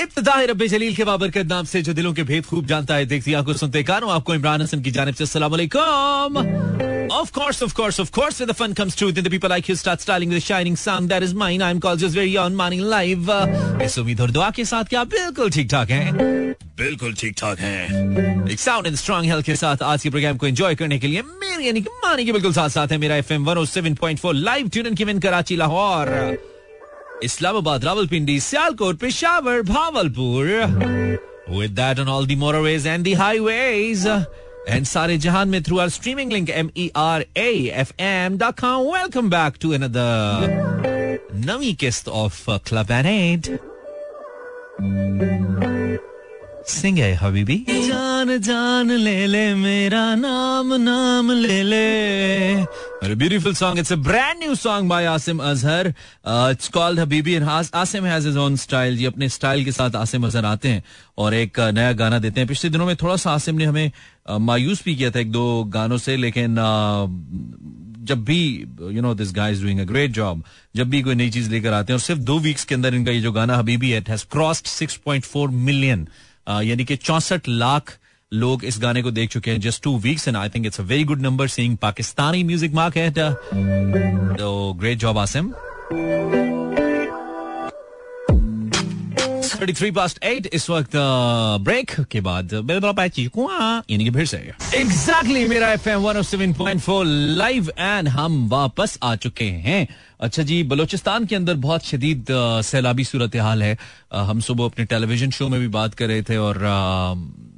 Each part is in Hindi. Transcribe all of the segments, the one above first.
इब्तदाही रब्बे जलील के बाबरकत नाम से जो दिलों के भेद खूब जानता है। देखती आँखों सुनते कानों आपको इमरान हसन की जानिब से अस्सलाम वालेकुम। Of course, of course, of course, when the fun comes true, then the people like you start styling with a shining sound that is mine. I'm called just very on live. इस उम्मीद और दुआ के साथ आप बिल्कुल ठीक ठाक हैं। बिल्कुल ठीक ठाक हैं। एक साउंड एंड स्ट्रॉन्ग हेल्थ के साथ आज के प्रोग्राम को एंजॉय करने के लिए मेरे यानी कि मानी के बिल्कुल साथ साथ है। Mera FM 107.4 live tune in Karachi Lahore. Islamabad Rawalpindi Sialkot Peshawar Bahawalpur with that on all the motorways and the highways and सारे जहान में through our streaming link M E R A F M dot com welcome back to another नवी किस्त ऑफ क्लब एंड सिंग है हबीबी जान जान ले ले मेरा नाम नाम ले ले a beautiful song. It's a brand new song by Asim Azhar. Uh, it's called Habibi and Has, Asim has his own style. ये अपने स्टाइल के साथ आसिम अजहर आते हैं और एक नया गाना देते हैं पिछले दिनों में थोड़ा सा आसिम ने हमें मायूस भी किया था एक दो गानों से लेकिन जब भी you know this guy is doing a great job जब भी कोई नई चीज़ लेकर आते हैं और सिर्फ़ दो वीक्स के अंदर इनका ये जो गाना हबीबी है हैज़ क्रॉस्ड 6.4 मिलियन यानी कि चौसठ लाख लोग इस गाने को देख चुके हैं just two weeks and I think it's a very good number seeing Pakistani music market तो ग्रेट जॉब आसिम 33 past 8 इस वक्त ब्रेक के बाद यानी कि फिर से। एग्जैक्टली मेरा एफएम 107.4 लाइव एंड हम वापस आ चुके हैं। अच्छा जी, बलोचिस्तान के अंदर बहुत शदीद सैलाबी सूरत हाल है। हम सुबह अपने टेलीविज़न शो में भी बात कर रहे थे और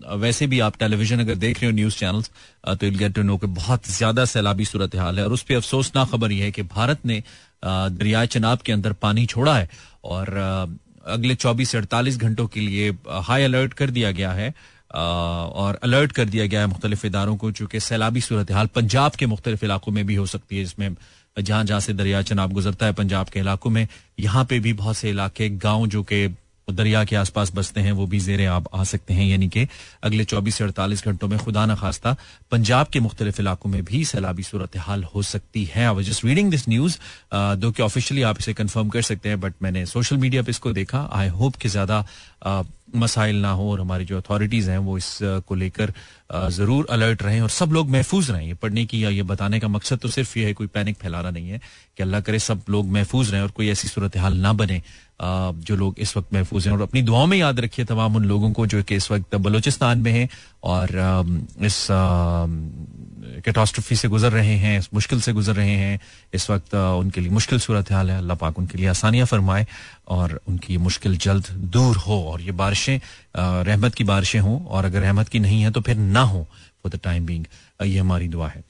वैसे भी आप टेलीविज़न अगर देख रहे हो न्यूज़ चैनल्स तो विल गेट टू नो कि बहुत ज़्यादा सैलाबी सूरत हाल है और उस पर अफसोसनाक खबर यह है कि भारत ने दरियाए चनाब के अंदर पानी छोड़ा है और अगले 24 से 48 घंटों के लिए हाई अलर्ट कर दिया गया है। और अलर्ट कर दिया गया है मुख्तलिफ़ इदारों को, चूँकि सैलाबी सूरत हाल पंजाब के मुख्तलिफ़ इलाकों में भी हो सकती है इसमें जहाँ जहाँ से दरिया चनाब गुजरता है पंजाब के इलाकों में, यहाँ पे भी बहुत से इलाके, गाँव जो कि दरिया के आसपास बसते हैं, वो भी जेर आप आ सकते हैं। यानी कि अगले 24 से 48 घंटों में खुदा न खास्ता पंजाब के मुख्तलिफ़ इलाकों में भी सैलाबी सूरत हाल हो सकती है। I just reading this news दो कि ऑफिशियली आप इसे कंफर्म कर सकते हैं बट मैंने सोशल मीडिया पर इसको देखा। आई होप कि ज़्यादा मसाइल ना हो और हमारी जो अथॉरिटीज हैं वो इस को लेकर ज़रूर अलर्ट रहें और सब लोग महफूज रहें। ये पढ़ने की या ये बताने का मकसद तो सिर्फ़ ये है, कोई पैनिक फैलाना नहीं है कि अल्लाह करे सब लोग महफूज रहें और कोई ऐसी सूरत हाल ना बने जो लोग इस वक्त महफूज हैं। और अपनी दुआओं में याद रखिए तमाम उन लोगों को जो कि इस वक्त बलोचिस्तान में हैं और इस कैटास्ट्रफी से गुजर रहे हैं मुश्किल से गुजर रहे हैं, इस वक्त उनके लिए मुश्किल सूरत हाल है, अल्लाह पाक उनके लिए आसानियाँ फरमाए और उनकी ये मुश्किल जल्द दूर हो और ये बारिशें रहमत की बारिशें हों और अगर रहमत की नहीं है तो फिर ना हो फॉर द टाइम बींग ये हमारी दुआ है।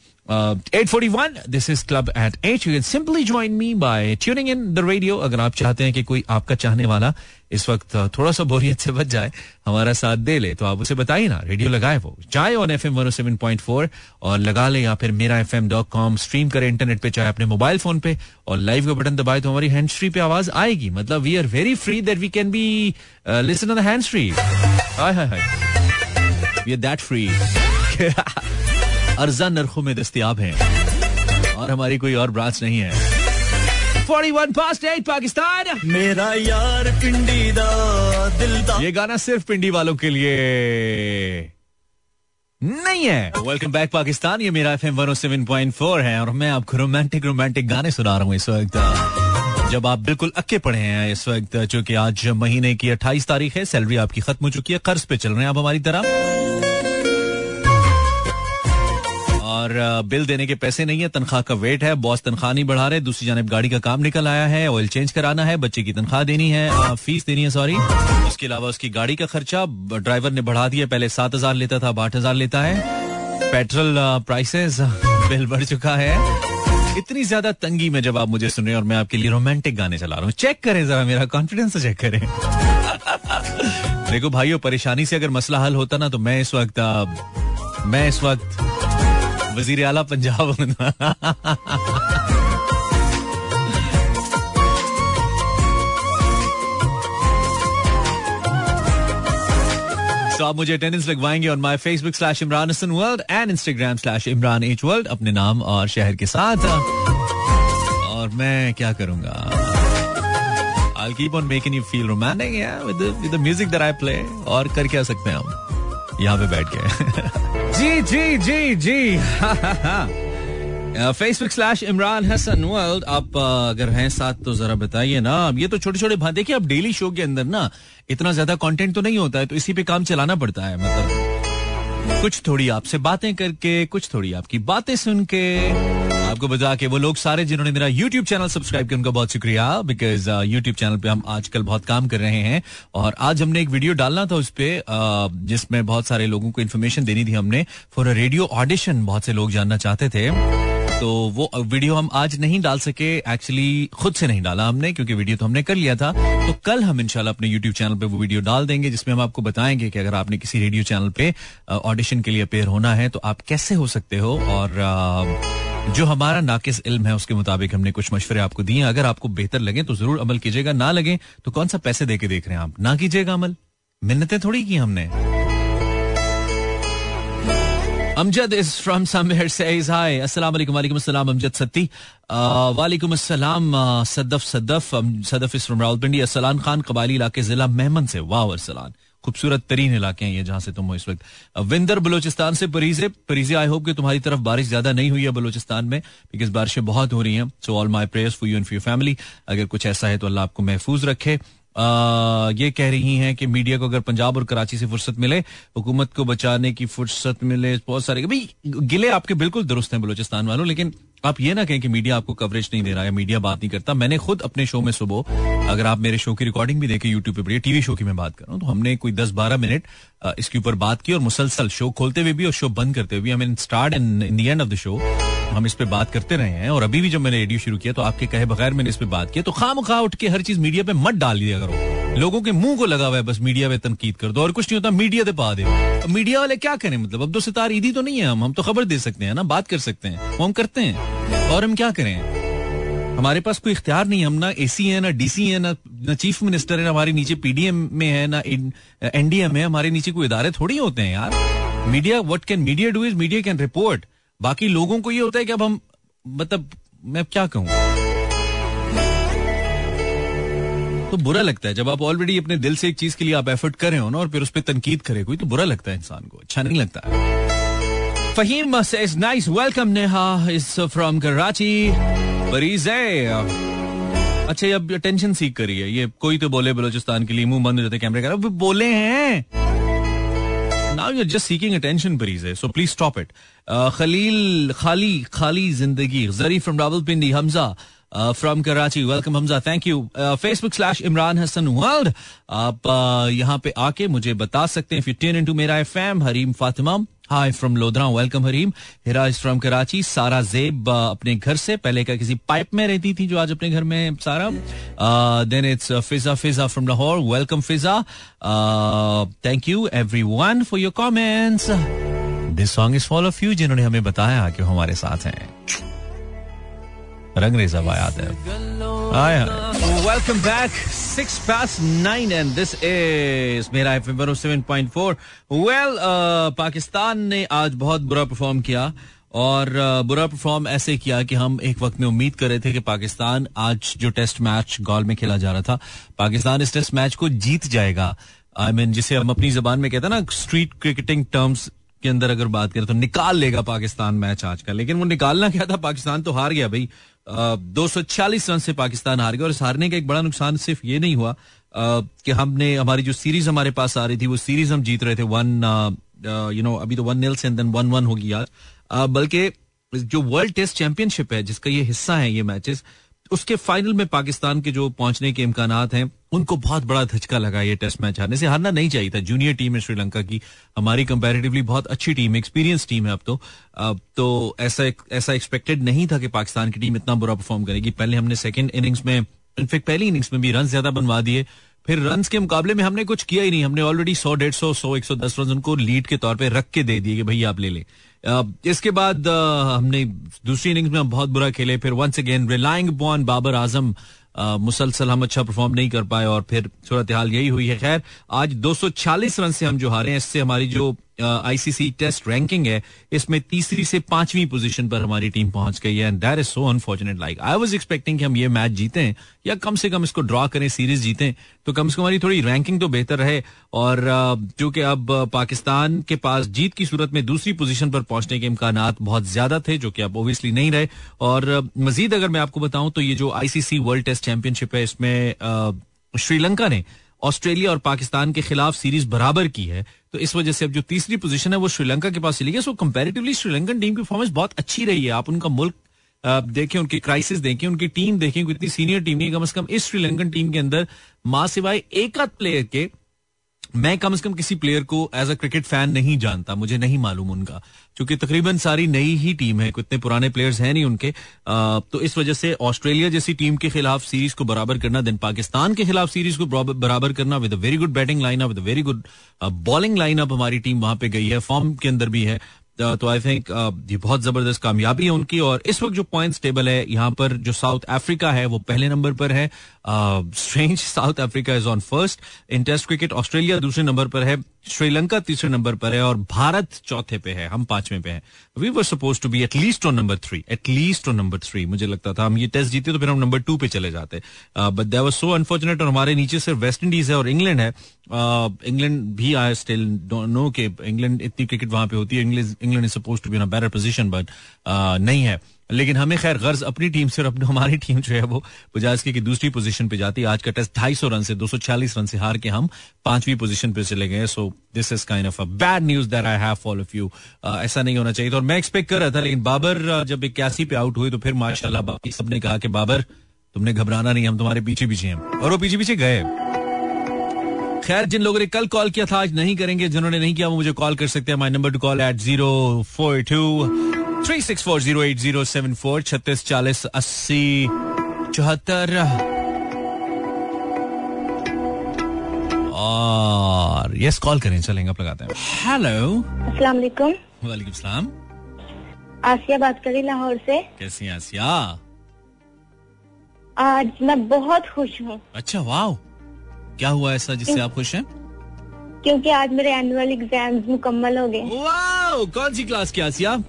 Eight forty one this is club eight eight you can simply join me by tuning in the radio अगर आप चाहते हैं कि कोई आपका चाहने वाला इस वक्त थोड़ा सा बोरियत से बच जाए, हमारा साथ दे ले तो आप उसे बताइए ना। रेडियो लगाए वो। चाहे on F M one seven point four और लगा ले, या फिर Mera F M dot com stream करे इंटरनेट पे, चाहे अपने मोबाइल फ़ोन पे, और लाइव का बटन दबाए तो हमारी हैंड फ्री पे आवाज़ आएगी। मतलब we are very free that we can be listen on hand free we are that free अर्जा नरखों में दस्तियाब हैं। और हमारी कोई और ब्रांच नहीं है। 41 past 8 पाकिस्तान मेरा यार पिंडी दा दिलदार ये गाना सिर्फ़ पिंडी वालों के लिए नहीं है। वेलकम बैक पाकिस्तान ये मेरा एफएम 107.4 है और मैं आपको रोमांटिक रोमांटिक गाने सुना रहा हूँ इस वक्त। जब आप बिल्कुल अक्के पड़े हैं इस वक्त चूँकि आज महीने की 28 तारीख है सैलरी आपकी खत्म हो चुकी है कर्ज पे चल रहे हैं आप हमारी तरह। और बिल देने के पैसे नहीं है, तनख्वाह का वेट है, बॉस तनख्वाह नहीं बढ़ा रहे, दूसरी जानब गाड़ी का काम निकल आया है ऑयल चेंज कराना है, बच्चे की तनख्वाह देनी है फ़ीस देनी है सॉरी उसके अलावा उसकी गाड़ी का खर्चा ड्राइवर ने बढ़ा दिया, पहले सात हज़ार लेता था, अब आठ हज़ार लेता है। पेट्रोल प्राइसेस बिल बढ़ चुका है। इतनी ज़्यादा तंगी में जब आप मुझे सुन रहे हैं और मैं आपके लिए रोमांटिक गाने चला रहा हूँ। चेक करें जरा मेरा कॉन्फिडेंस चेक करें। देखो भाइयों, परेशानी से अगर मसला हल होता ना तो मैं इस वक्त मैं इस वक्त वज़ीर आला पंजाब तो आप मुझे attendance लगवाएँगे on my Facebook slash Imran Hasan world and Instagram slash Imran H world अपने नाम और शहर के साथ। और मैं क्या करूँगा? I'll keep on making you feel romantic yeah, with the with the music that I play. और कर क्या सकते हैं हम। यहाँ पे बैठ के। जी जी जी जी। Facebook slash Imran Hasan world आप अगर हैं साथ तो जरा बताइए ना। ये तो छोटे छोटे देखिए आप डेली शो के अंदर ना, इतना ज़्यादा कंटेंट तो नहीं होता है तो इसी पे काम चलाना पड़ता है मतलब। कुछ थोड़ी आपसे बातें करके, कुछ थोड़ी आपकी बातें सुन के। आपको बता के वो लोग सारे जिन्होंने मेरा यूट्यूब चैनल सब्सक्राइब किया, उनका बहुत शुक्रिया बिकॉज़ यूट्यूब चैनल पे हम आजकल बहुत काम कर रहे हैं और आज हमने एक वीडियो डालना था उस पर जिसमें बहुत सारे लोगों को इन्फॉर्मेशन देनी थी हमने फॉर अ रेडियो ऑडिशन बहुत से लोग जानना चाहते थे। तो वो वीडियो हम आज नहीं डाल सके एक्चुअली खुद से नहीं डाला हमने, क्योंकि वीडियो तो हमने कर लिया था। तो कल हम इंशाल्लाह अपने यूट्यूब चैनल पे वो वीडियो डाल देंगे, जिसमें हम आपको बताएँगे कि अगर आपने किसी रेडियो चैनल पे ऑडिशन के लिए अपेयर होना है तो आप कैसे हो सकते हो और जो हमारा नाकिस इल्म है, उसके मुताबिक हमने कुछ मशवरे आपको दिए अगर आपको बेहतर लगे तो ज़रूर अमल कीजिएगा। ना लगे तो कौन सा पैसे दे के देख रहे हैं आप? ना कीजिएगा अमल। मिन्नतें थोड़ी की हमने। Amjad is from somewhere says hi अस्सलाम वालेकुम वालेकुम अस्सलाम, अमजद सत्ती। वालेकुम अस्सलाम Sadaf Sadaf. Sadaf is from Rawalpindi. Aslan Khan कबाली इलाके, जिला मेहमन से। वाह, अरसलान। खूबसूरत तरीन इलाके हैं ये जहाँ से तुम हो इस वक्त। विंदर, बलोचिस्तान से परीजे परीजे आई होप कि तुम्हारी तरफ़ बारिश ज़्यादा नहीं हुई है बलोचिस्तान में बिकॉज़ बारिशें बहुत हो रही हैं। So all my prayers for you and for your family अगर कुछ ऐसा है तो अल्लाह आपको महफूज रखे। ये कह रही हैं कि मीडिया को अगर पंजाब और कराची से फुर्सत मिले, हुकूमत को बचाने की फुर्सत मिले, बहुत सारे भाई, गिले आपके बिल्कुल दुरुस्त हैं बलोचिस्तान वालों, लेकिन आप ये ना कहें कि मीडिया आपको कवरेज नहीं दे रहा है मीडिया बात नहीं करता। मैंने खुद अपने शो में सुबह, अगर आप मेरे शो की रिकॉर्डिंग भी देखें यूट्यूब पे बढ़िया टीवी शो की मैं बात कर रहा हूँ तो हमने कोई दस बारह मिनट इसके ऊपर बात की और मुसलसल शो खोलते हुए भी और शो बंद करते हुए भी हमें start in in the end of the show हम इस पे बात करते रहे हैं और अभी भी जब मैंने रेडियो शुरू किया तो आपके कहे बगैर मैंने इस पे बात किया तो खाम खा उठ के हर चीज़ मीडिया पे मत डाल दिया करो। लोगों के मुँह को लगा हुआ है, बस मीडिया पे तनकीद कर दो और कुछ नहीं होता, मीडिया पे पा दे। मीडिया वाले क्या करें मतलब अब दो सितार ईदी तो नहीं है हम हम तो खबर दे सकते हैं ना, बात कर सकते हैं वो हम करते हैं। और हम क्या करें? हमारे पास कोई इख्तियार नहीं हम ना एसी है, ना डीसी है, ना ना चीफ मिनिस्टर है, हमारे नीचे पीडीएम में है, ना एनडीएम है, हमारे नीचे कोई इदारे थोड़ी होते हैं यार। Media what can media do is media can report बाकी लोगों को ये होता है कि अब हम मतलब मैं क्या कहूँ? तो बुरा लगता है, जब आप ऑलरेडी अपने दिल से एक चीज़ के लिए आप एफर्ट कर हो ना और फिर उस पर तनकीद करे कोई तो बुरा लगता है इंसान को अच्छा नहीं लगता। है Faheem is nice welcome Neha is from Karachi मरीज़ है। अच्छा अब टेंशन सीख करी है ये कोई तो बोले, बलोचिस्तान के लिए मुँह बंद हो जाते कैमरे का बोले हैं। Now you just seeking attention मरीज़ है so please stop it Khalil खाली खाली ज़िंदगी जरी from Rawalpindi Hamza from Karachi welcome Hamza thank you Facebook slash Imran Hasan world आप uh, यहाँ पे आके मुझे बता सकते हैं। Mera FM Hareem Fatima hi from Lodhra welcome Hareem Hira is from Karachi Sara Zeb अपने घर से। पहले का किसी पाइप में रहती थी जो आज अपने घर में Sara then it's Fiza Fiza from Lahore welcome Fiza thank you everyone for your comments this song is for all of you जिन्होंने हमें बताया कि हमारे साथ हैं। रंग रेजा आयात है welcome back six past nine and this is Mera F M seven point four well Pakistan ने आज बहुत बुरा परफॉर्म किया और uh, बुरा परफॉर्म ऐसे किया कि हम एक वक्त में उम्मीद कर रहे थे कि पाकिस्तान आज जो टेस्ट मैच गॉल में खेला जा रहा था पाकिस्तान इस टेस्ट मैच को जीत जाएगा। आई I मीन mean, जिसे हम अपनी जबान में कहते हैं ना स्ट्रीट क्रिकेटिंग टर्म्स के अंदर अगर बात करें तो निकाल लेगा पाकिस्तान मैच आज का। लेकिन वो निकालना क्या था? पाकिस्तान तो हार गया भाई। दो सौ चालीस रन से पाकिस्तान हार गया और इस हारने का एक बड़ा नुकसान सिर्फ़ ये नहीं हुआ कि हमने, हमारी जो सीरीज़ हमारे पास आ रही थी, वो सीरीज़ हम जीत रहे थे वन यू नो अभी तो वन नील से देन वन वन होगी यार। बल्कि जो वर्ल्ड टेस्ट चैंपियनशिप है, जिसका ये हिस्सा है, ये मैचेस उसके फाइनल में पाकिस्तान के जो पहुँचने के इम्कान हैं उनको बहुत बड़ा धचका लगा ये टेस्ट मैच हारने से। हारना नहीं चाहिए था। जूनियर टीम है श्रीलंका की। हमारी कंपैरेटिवली बहुत अच्छी टीम एक्सपीरियंस टीम है अब तो। अब तो ऐसा ऐसा एक्सपेक्टेड नहीं था कि पाकिस्तान की टीम इतना बुरा परफॉर्म करेगी। पहले हमने सेकेंड इनिंग्स में इनफेक्ट पहली इनिंग्स में भी रन ज़्यादा बनवा दिए। फिर रन के मुकाबले में हमने कुछ किया ही नहीं। हमने ऑलरेडी सौ, डेढ़ सौ सौ, एक सौ, दस रन उनको लीड के तौर पर रख के दे दिए कि भाई आप ले लें। इसके बाद हमने दूसरी इनिंग्स में हम बहुत बुरा खेले। फिर वंस अगेन रिलाइंग बॉन बाबर आज़म मुसलसल हम अच्छा परफॉर्म नहीं कर पाए और फिर सूरत हाल यही हुई है। खैर, आज 240 रन से हम जो हारे हैं, इससे हमारी जो आईसीसी टेस्ट रैंकिंग है, इसमें तीसरी से पांचवी पोजीशन पर हमारी टीम पहुँच गई है and that is so unfortunate like I was expecting कि हम ये मैच जीतें, या कम से कम इसको ड्रॉ करें सीरीज़ जीतें तो कम से कम हमारी थोड़ी रैंकिंग तो बेहतर रहे, और जो कि अब पाकिस्तान के पास जीत की सूरत में दूसरी पोजीशन पर पहुँचने के इम्कान बहुत ज़्यादा थे, जो कि अब ओबियसली नहीं रहे, और मजीद अगर मैं आपको बताऊँ तो ये जो आईसीसी वर्ल्ड टेस्ट चैंपियनशिप है, इसमें श्रीलंका ने ऑस्ट्रेलिया और पाकिस्तान के खिलाफ सीरीज़ बराबर की है तो इस वजह से अब जो तीसरी पोजीशन है, वो श्रीलंका के पास चली गई। सो कंपेरेटिवली श्रीलंकन टीम की परफॉर्मेंस बहुत अच्छी रही है। आप उनका मुल्क देखें, उनकी क्राइसिस देखें, उनकी टीम देखें कितनी सीनियर टीम है कम से कम इस श्रीलंकन टीम के अंदर। माँ सिवाय एक प्लेयर के मैं कम से कम किसी प्लेयर को एज अ क्रिकेट फ़ैन नहीं जानता मुझे नहीं मालूम उनका क्योंकि तकरीबन सारी नई ही टीम है इतने पुराने प्लेयर्स हैं नहीं उनके। आ, तो इस वजह से ऑस्ट्रेलिया जैसी टीम के खिलाफ सीरीज़ को बराबर करना देन पाकिस्तान के खिलाफ सीरीज़ को बराबर करना with very good batting lineup with very good bowling lineup हमारी टीम वहाँ पे गई है फॉर्म के अंदर भी है। तो आई थिंक ये बहुत ज़बरदस्त कामयाबी है उनकी और इस वक्त जो पॉइंट्स टेबल है, यहाँ पर जो साउथ अफ्रीका है, वो पहले नंबर पर है। Strange South Africa is on first in test cricket Australia दूसरे नंबर पर है। श्रीलंका तीसरे नंबर पर है और भारत चौथे पे है हम पाँचवें पे हैं। We were suppose to be at least on number three at least on number three मुझे लगता था। हम ये टेस्ट जीते तो फिर हम नंबर टू पे चले जाते। But that was so unfortunate और हमारे नीचे सिर्फ़ वेस्ट इंडीज है और इंग्लैंड है। इंग्लैंड uh, भी आई स्टिल नो के इंग्लैंड इतनी क्रिकेट वहाँ पे होती है। England is suppose to be better position but नहीं है। लेकिन हमें खैर गर्ज अपनी टीम से और अपनी हमारी टीम जो है वो बजाज की दूसरी पोजीशन पे जाती है। आज का टेस्ट ढाई सौ रन से दो सौ चालीस रन से हार के हम पांचवी पोजीशन पे चले गए so this is kind of a bad news that I have for of you ऐसा नहीं होना चाहिए। और मैं एक्सपेक्ट कर रहा था लेकिन बाबर uh, जब इक्यासी पे आउट हुए तो फिर माशाला बाकी सबने कहा कि बाबर तुमने घबराना नहीं हम तुम्हारे पीछे पीछे हैं। और वो पीछे पीछे गए। खैर जिन लोगों ने कल कॉल किया था आज नहीं करेंगे। जिन्होंने नहीं किया वो मुझे कॉल कर सकते हैं। My number to call eight zero four two three six four zero eight zero seven four छत्तीस चालीस अस्सी चौहत्तर। और यस कॉल करें चलेंगे आप लगाते हैं। हेलो अस्सलाम वालेकुम वालेकुम सलाम। आसिया बात करी लाहौर से। कैसी आसिया? आज मैं बहुत खुश हूँ। अच्छा वाह क्या हुआ ऐसा जिससे आप खुश हैं? क्योंकि आज मेरे एनुअल एग्ज़ाम्स मुकम्मल हो गए। वाह कौन सी क्लास की Asiya?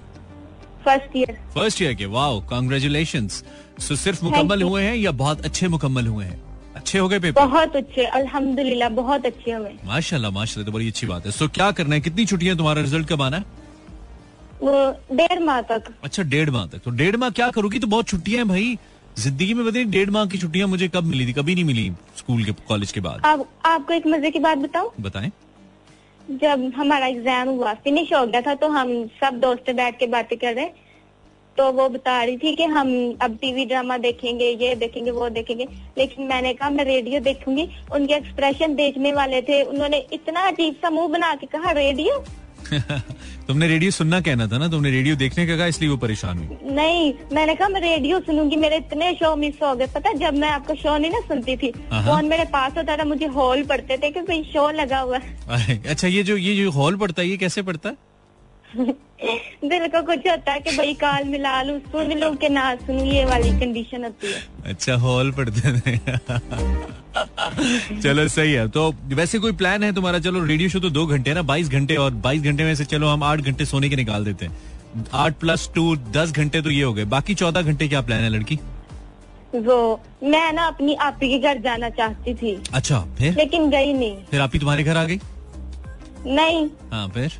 First year. First year के वाओ कॉन्ग्रेचुलेशन सो सिर्फ़ मुकम्मल हुए हैं या बहुत अच्छे मुकम्मल हुए हैं? अच्छे हो गए पेपर बहुत अच्छे अल्हम्दुलिल्लाह बहुत अच्छे हुए। माशाल्लाह माशाल्लाह तो बड़ी अच्छी बात है। सो क्या करना है? कितनी छुट्टियाँ तुम्हारा? रिज़ल्ट कब आना है? वो डेढ़ माह तक। अच्छा डेढ़ माह तक। तो डेढ़ माह क्या करोगी? तो बहुत छुट्टियाँ हैं भाई। ज़िंदगी में बताइए डेढ़ माह की छुट्टियाँ मुझे कब मिली थी? कभी नहीं मिली स्कूल के कॉलेज के बाद। आप आपको एक मज़े की बात बताऊँ? बताएँ। जब हमारा एग्ज़ाम हुआ फिनिश हो गया था तो हम सब दोस्त बैठ के बातें कर रहे तो वो बता रही थी कि हम अब टीवी ड्रामा देखेंगे, ये देखेंगे, वो देखेंगे। लेकिन मैंने कहा, मैं रेडियो देखूँगी। उनके एक्सप्रेशन देखने वाले थे। उन्होंने इतना अजीब सा मुँह बना के कहा रेडियो तुमने रेडियो सुनना कहना था ना तुमने रेडियो देखने का कहा इसलिए वो परेशान हुई। नहीं मैंने कहा मैं रेडियो सुनूँगी मेरे इतने शो मिस हो गए। पता जब मैं आपका शो नहीं ना सुनती थी फ़ोन मेरे पास होता था मुझे हॉल पड़ते थे कि कोई शो लगा हुआ। अच्छा ये जो ये जो हॉल पड़ता है ये कैसे पड़ता है? दिल को कुछ होता है कि भाई काल मिला लू सुन लू के ना सुनू ये वाली कंडीशन होती है। अच्छा हॉल पड़ते थे चलो सही है। तो वैसे कोई प्लान है तुम्हारा? चलो रेडियो शो तो दो घंटे ना बाईस घंटे और बाईस घंटे में से चलो हम आठ घंटे सोने के निकाल देते हैं। आठ प्लस टू दस घंटे तो ये हो गए। बाकी चौदह घंटे क्या प्लान है लड़की? वो मैं ना अपनी आपी के घर जाना चाहती थी। अच्छा फिर? लेकिन गई नहीं। फिर आपी तुम्हारे घर आ गई? नहीं। हाँ फिर?